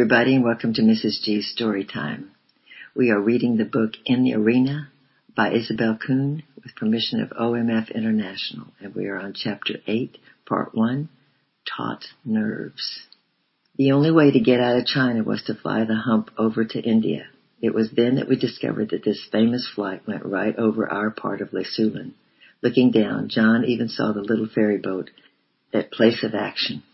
everybody, and welcome to Mrs. G's Story Time. We are reading the book In the Arena by Isobel Kuhn with permission of OMF International, and we are on Chapter 8, Part 1, Taut Nerves. The only way to get out of China was to fly the hump over to India. It was then that we discovered that this famous flight went right over our part of Lisuland. Looking down, John even saw the little ferry boat, that place of action.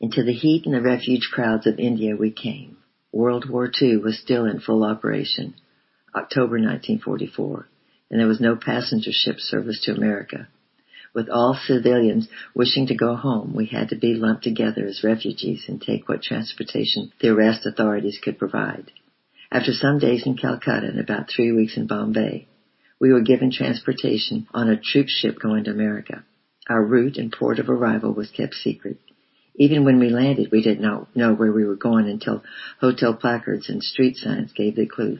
Into the heat and the refuge crowds of India we came. World War II was still in full operation, October 1944, and there was no passenger ship service to America. With all civilians wishing to go home, we had to be lumped together as refugees and take what transportation the arrest authorities could provide. After some days in Calcutta and about three weeks in Bombay, we were given transportation on a troop ship going to America. Our route and port of arrival was kept secret. Even when we landed, we did not know where we were going until hotel placards and street signs gave the clue.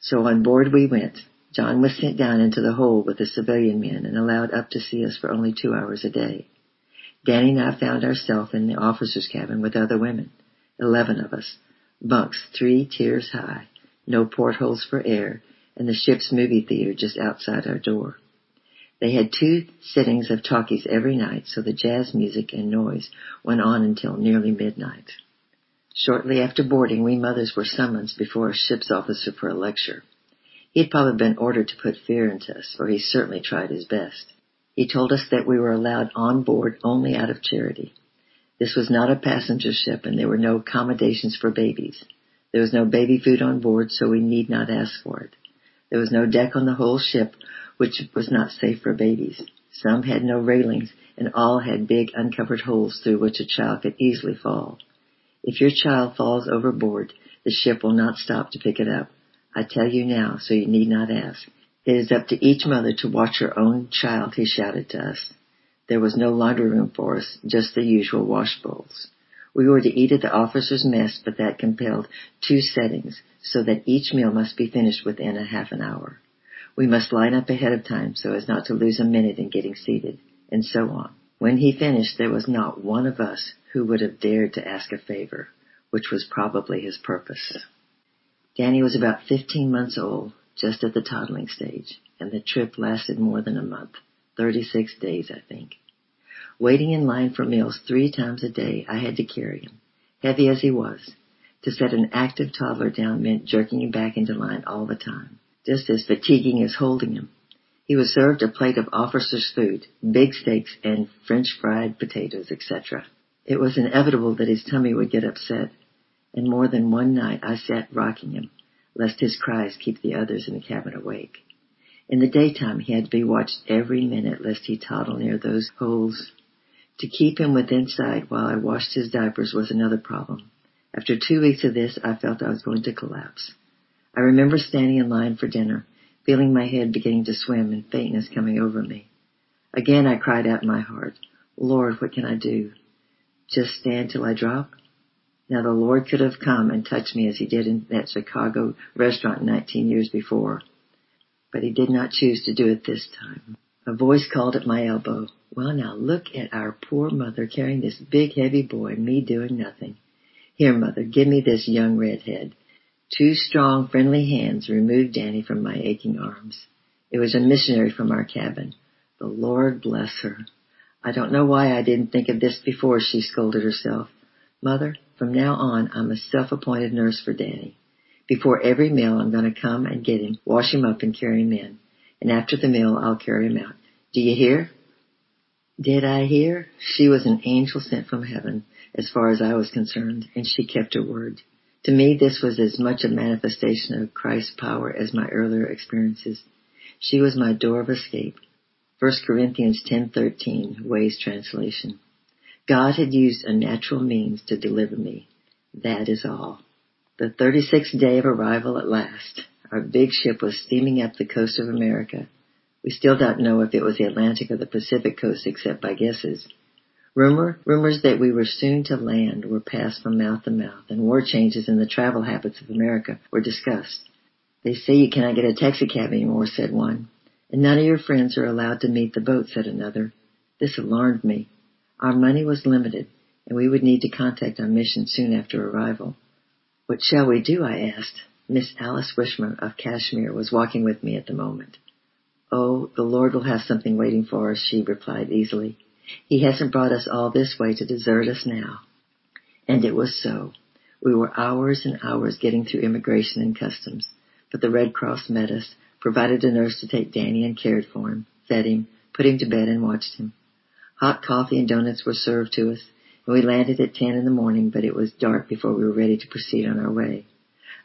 So on board we went. John was sent down into the hold with the civilian men and allowed up to see us for only two hours a day. Danny and I found ourselves in the officer's cabin with other women, eleven of us, bunks three tiers high, no portholes for air, and the ship's movie theater just outside our door. They had two sittings of talkies every night, so the jazz music and noise went on until nearly midnight. Shortly after boarding, we mothers were summoned before a ship's officer for a lecture. He had probably been ordered to put fear into us, for he certainly tried his best. He told us that we were allowed on board only out of charity. This was not a passenger ship and there were no accommodations for babies. There was no baby food on board, so we need not ask for it. There was no deck on the whole ship which was not safe for babies. Some had no railings, and all had big uncovered holes through which a child could easily fall. If your child falls overboard, the ship will not stop to pick it up. I tell you now, so you need not ask. It is up to each mother to watch her own child, he shouted to us. There was no laundry room for us, just the usual wash bowls. We were to eat at the officer's mess, but that compelled two settings, so that each meal must be finished within a half an hour. We must line up ahead of time so as not to lose a minute in getting seated, and so on. When he finished, there was not one of us who would have dared to ask a favor, which was probably his purpose. Danny was about 15 months old, just at the toddling stage, and the trip lasted more than a month, 36 days, I think. Waiting in line for meals three times a day, I had to carry him, heavy as he was. To set an active toddler down meant jerking him back into line all the time just as fatiguing as holding him. He was served a plate of officer's food, big steaks and french fried potatoes, etc. It was inevitable that his tummy would get upset, and more than one night I sat rocking him, lest his cries keep the others in the cabin awake. In the daytime he had to be watched every minute lest he toddle near those holes. To keep him within sight while I washed his diapers was another problem. After two weeks of this, I felt I was going to collapse. I remember standing in line for dinner, feeling my head beginning to swim and faintness coming over me. Again I cried out in my heart, Lord, what can I do? Just stand till I drop? Now the Lord could have come and touched me as he did in that Chicago restaurant 19 years before. But he did not choose to do it this time. A voice called at my elbow, well now look at our poor mother carrying this big heavy boy me doing nothing. Here mother, give me this young redhead. Two strong, friendly hands removed Danny from my aching arms. It was a missionary from our cabin. The Lord bless her. I don't know why I didn't think of this before, she scolded herself. Mother, from now on, I'm a self-appointed nurse for Danny. Before every meal, I'm going to come and get him, wash him up, and carry him in. And after the meal, I'll carry him out. Do you hear? Did I hear? She was an angel sent from heaven, as far as I was concerned, and she kept her word. To me, this was as much a manifestation of Christ's power as my earlier experiences. She was my door of escape. 1 Corinthians 10:13, Way's translation. God had used a natural means to deliver me. That is all. The 36th day of arrival at last. Our big ship was steaming up the coast of America. We still don't know if it was the Atlantic or the Pacific coast except by guesses. Rumor, rumors that we were soon to land were passed from mouth to mouth, and war changes in the travel habits of America were discussed. They say you cannot get a taxicab anymore, said one. And none of your friends are allowed to meet the boat, said another. This alarmed me. Our money was limited, and we would need to contact our mission soon after arrival. What shall we do? I asked. Miss Alice Wishmer of Kashmir was walking with me at the moment. Oh, the Lord will have something waiting for us, she replied easily. He hasn't brought us all this way to desert us now. And it was so. We were hours and hours getting through immigration and customs, but the Red Cross met us, provided a nurse to take Danny and cared for him, fed him, put him to bed and watched him. Hot coffee and donuts were served to us, and we landed at 10 in the morning, but it was dark before we were ready to proceed on our way.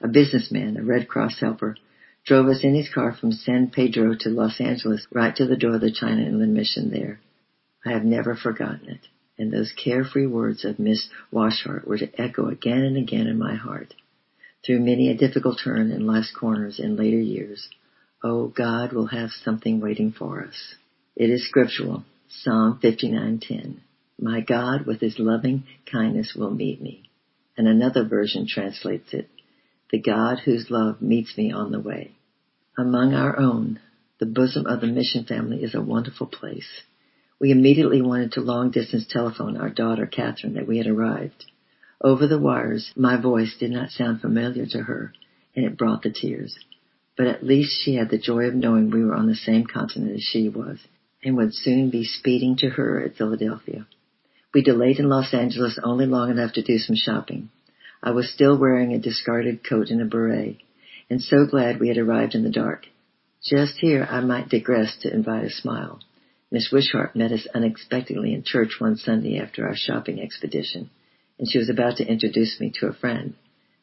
A businessman, a Red Cross helper, drove us in his car from San Pedro to Los Angeles right to the door of the China Inland Mission there. I have never forgotten it, and those carefree words of Miss Wishart were to echo again and again in my heart. Through many a difficult turn and life's corners in later years, oh, God will have something waiting for us. It is scriptural, Psalm 59:10. My God with his loving kindness will meet me. And another version translates it, the God whose love meets me on the way. Among our own, the bosom of the mission family is a wonderful place. We immediately wanted to long distance telephone our daughter Catherine that we had arrived. Over the wires, my voice did not sound familiar to her, and it brought the tears. But at least she had the joy of knowing we were on the same continent as she was, and would soon be speeding to her at Philadelphia. We delayed in Los Angeles only long enough to do some shopping. I was still wearing a discarded coat and a beret, and so glad we had arrived in the dark. Just here I might digress to invite a smile. Miss Wishart met us unexpectedly in church one Sunday after our shopping expedition, and she was about to introduce me to a friend.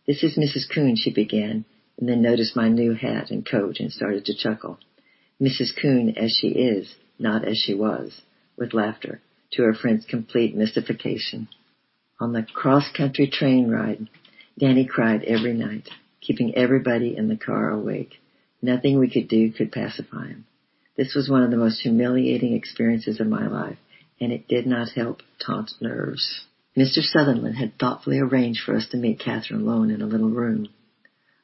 This is Mrs. Kuhn, she began, and then noticed my new hat and coat and started to chuckle. Mrs. Kuhn as she is, not as she was, with laughter, to her friend's complete mystification. On the cross-country train ride, Danny cried every night, keeping everybody in the car awake. Nothing we could do could pacify him. This was one of the most humiliating experiences of my life, and it did not help Taunt's nerves. Mr. Sutherland had thoughtfully arranged for us to meet Catherine alone in a little room.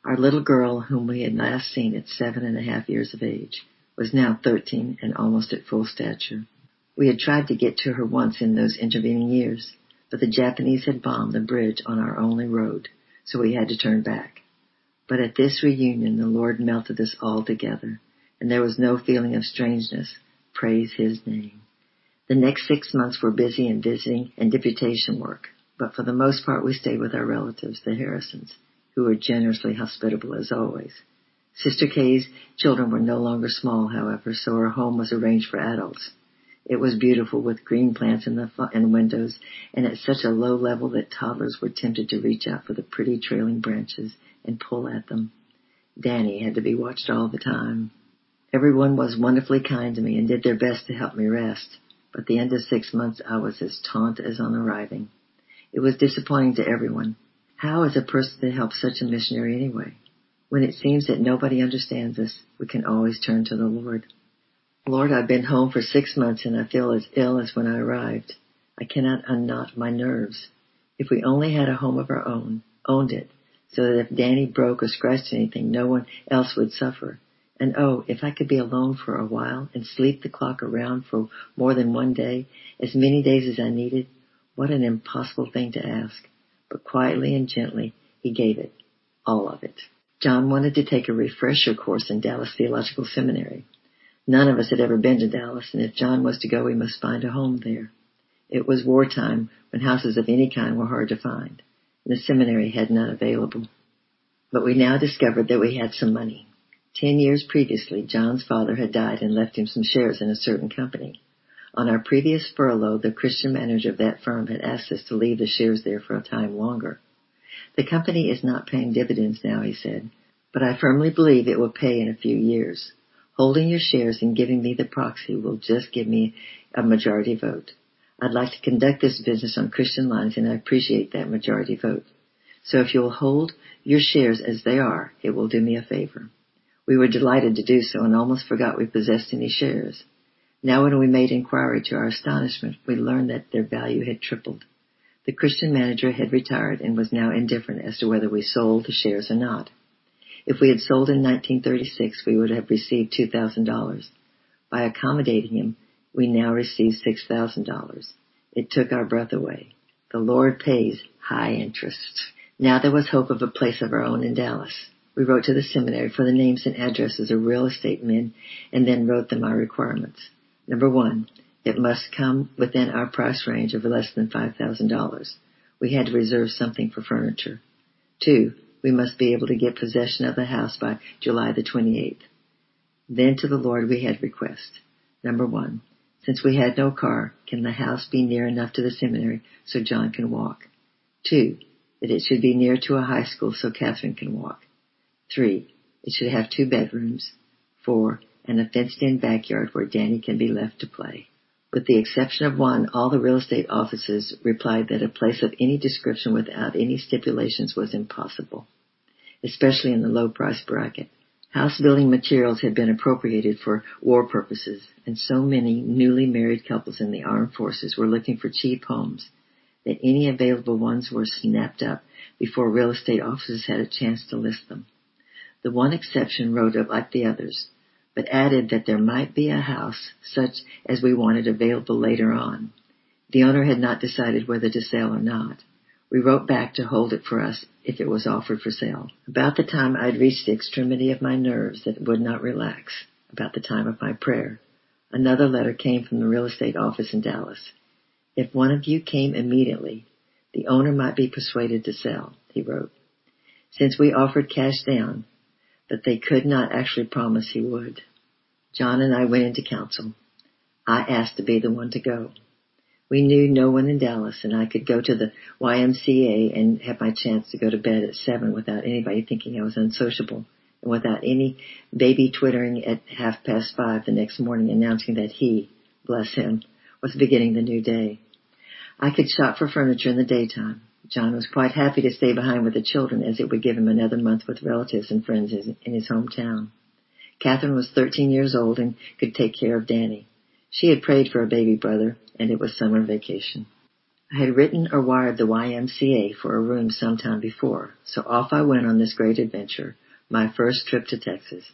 Our little girl, whom we had last seen at seven and a half years of age, was now thirteen and almost at full stature. We had tried to get to her once in those intervening years, but the Japanese had bombed the bridge on our only road, so we had to turn back. But at this reunion the Lord melted us all together, and there was no feeling of strangeness. Praise His name. The next six months were busy in visiting and deputation work, but for the most part we stayed with our relatives, the Harrisons, who were generously hospitable as always. Sister Kay's children were no longer small, however, so her home was arranged for adults. It was beautiful with green plants in the in windows and at such a low level that toddlers were tempted to reach out for the pretty trailing branches and pull at them. Danny had to be watched all the time. Everyone was wonderfully kind to me and did their best to help me rest, but at the end of six months I was as taunt as on arriving. It was disappointing to everyone. How is a person to help such a missionary anyway? When it seems that nobody understands us, we can always turn to the Lord. Lord, I've been home for six months and I feel as ill as when I arrived. I cannot unknot my nerves. If we only had a home of our own, owned it, so that if Danny broke or scratched anything, no one else would suffer. And oh, if I could be alone for a while and sleep the clock around for more than one day, as many days as I needed, what an impossible thing to ask. But quietly and gently, he gave it. All of it. John wanted to take a refresher course in Dallas Theological Seminary. None of us had ever been to Dallas, and if John was to go, we must find a home there. It was wartime when houses of any kind were hard to find, and the seminary had none available. But we now discovered that we had some money. Ten years previously, John's father had died and left him some shares in a certain company. On our previous furlough, the Christian manager of that firm had asked us to leave the shares there for a time longer. The company is not paying dividends now, he said, but I firmly believe it will pay in a few years. Holding your shares and giving me the proxy will just give me a majority vote. I'd like to conduct this business on Christian lines and I appreciate that majority vote. So if you'll hold your shares as they are, it will do me a favor. We were delighted to do so and almost forgot we possessed any shares. Now when we made inquiry to our astonishment, we learned that their value had tripled. The Christian manager had retired and was now indifferent as to whether we sold the shares or not. If we had sold in 1936, we would have received $2,000. By accommodating him, we now receive $6,000. It took our breath away. The Lord pays high interest. Now there was hope of a place of our own in Dallas. We wrote to the seminary for the names and addresses of real estate men and then wrote them our requirements. Number one, it must come within our price range of less than $5,000. We had to reserve something for furniture. Two, we must be able to get possession of the house by July the 28th. Then to the Lord we had request. Number one, since we had no car, can the house be near enough to the seminary so John can walk? Two, that it should be near to a high school so Catherine can walk. Three, it should have two bedrooms. Four, and a fenced-in backyard where Danny can be left to play. With the exception of one, all the real estate offices replied that a place of any description without any stipulations was impossible, especially in the low price bracket. House building materials had been appropriated for war purposes, and so many newly married couples in the armed forces were looking for cheap homes that any available ones were snapped up before real estate offices had a chance to list them. The one exception wrote up like the others, but added that there might be a house such as we wanted available later on. The owner had not decided whether to sell or not. We wrote back to hold it for us if it was offered for sale. About the time I'd reached the extremity of my nerves that would not relax, about the time of my prayer, another letter came from the real estate office in Dallas. If one of you came immediately, the owner might be persuaded to sell, he wrote. Since we offered cash down, but they could not actually promise he would. John and I went into council. I asked to be the one to go. We knew no one in Dallas and I could go to the YMCA and have my chance to go to bed at seven without anybody thinking I was unsociable and without any baby twittering at half past five the next morning announcing that he, bless him, was beginning the new day. I could shop for furniture in the daytime. John was quite happy to stay behind with the children as it would give him another month with relatives and friends in his hometown. Catherine was 13 years old and could take care of Danny. She had prayed for a baby brother and it was summer vacation. I had written or wired the YMCA for a room some time before, so off I went on this great adventure, my first trip to Texas.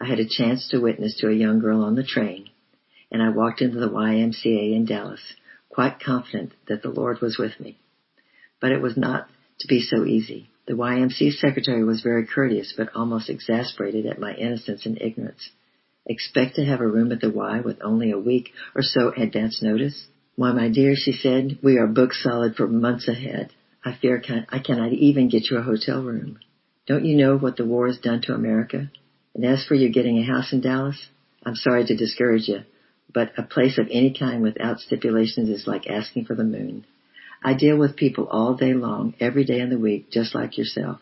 I had a chance to witness to a young girl on the train, and I walked into the YMCA in Dallas, quite confident that the Lord was with me. But it was not to be so easy. The YMCA secretary was very courteous, but almost exasperated at my innocence and ignorance. Expect to have a room at the Y with only a week or so advance notice? Why, my dear, she said, we are booked solid for months ahead. I fear I cannot even get you a hotel room. Don't you know what the war has done to America? And as for you getting a house in Dallas, I'm sorry to discourage you, but a place of any kind without stipulations is like asking for the moon. I deal with people all day long, every day in the week, just like yourself.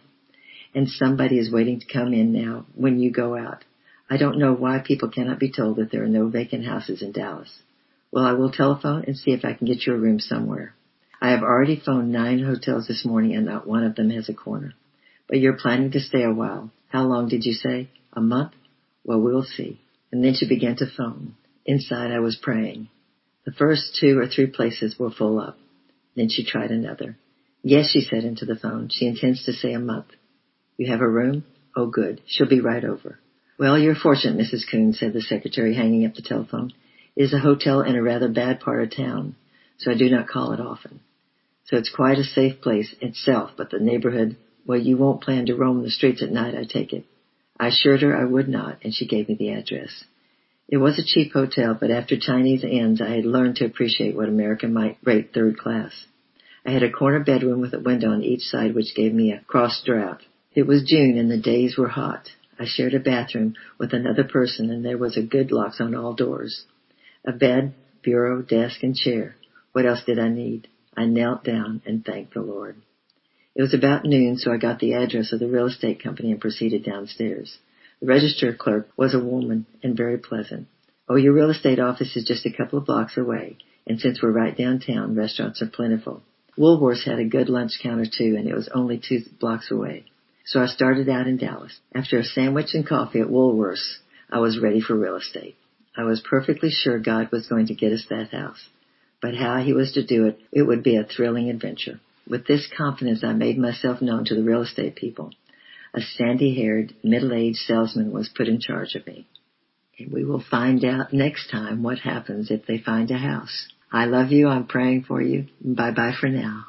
And somebody is waiting to come in now when you go out. I don't know why people cannot be told that there are no vacant houses in Dallas. Well, I will telephone and see if I can get you a room somewhere. I have already phoned nine hotels this morning and not one of them has a corner. But you're planning to stay a while. How long did you say? A month? Well, we'll see. And then she began to phone. Inside I was praying. The first two or three places were full up. Then she tried another. Yes, she said into the phone. She intends to stay a month. You have a room? Oh, good. She'll be right over. Well, you're fortunate, Mrs. Kuhn, said the secretary, hanging up the telephone. It is a hotel in a rather bad part of town, so I do not call it often. So it's quite a safe place itself, but the neighborhood, well, you won't plan to roam the streets at night, I take it. I assured her I would not, and she gave me the address. It was a cheap hotel, but after Chinese inns, I had learned to appreciate what America might rate third class. I had a corner bedroom with a window on each side which gave me a cross draught. It was June and the days were hot. I shared a bathroom with another person and there was a good lock on all doors. A bed, bureau, desk, and chair. What else did I need? I knelt down and thanked the Lord. It was about noon, so I got the address of the real estate company and proceeded downstairs. The register clerk was a woman and very pleasant. Oh, your real estate office is just a couple of blocks away, and since we're right downtown, restaurants are plentiful. Woolworths had a good lunch counter too, and it was only two blocks away. So I started out in Dallas. After a sandwich and coffee at Woolworths, I was ready for real estate. I was perfectly sure God was going to get us that house. But how he was to do it, it would be a thrilling adventure. With this confidence, I made myself known to the real estate people a sandy-haired, middle-aged salesman was put in charge of me. And we will find out next time what happens if they find a house. I love you. I'm praying for you. Bye bye for now.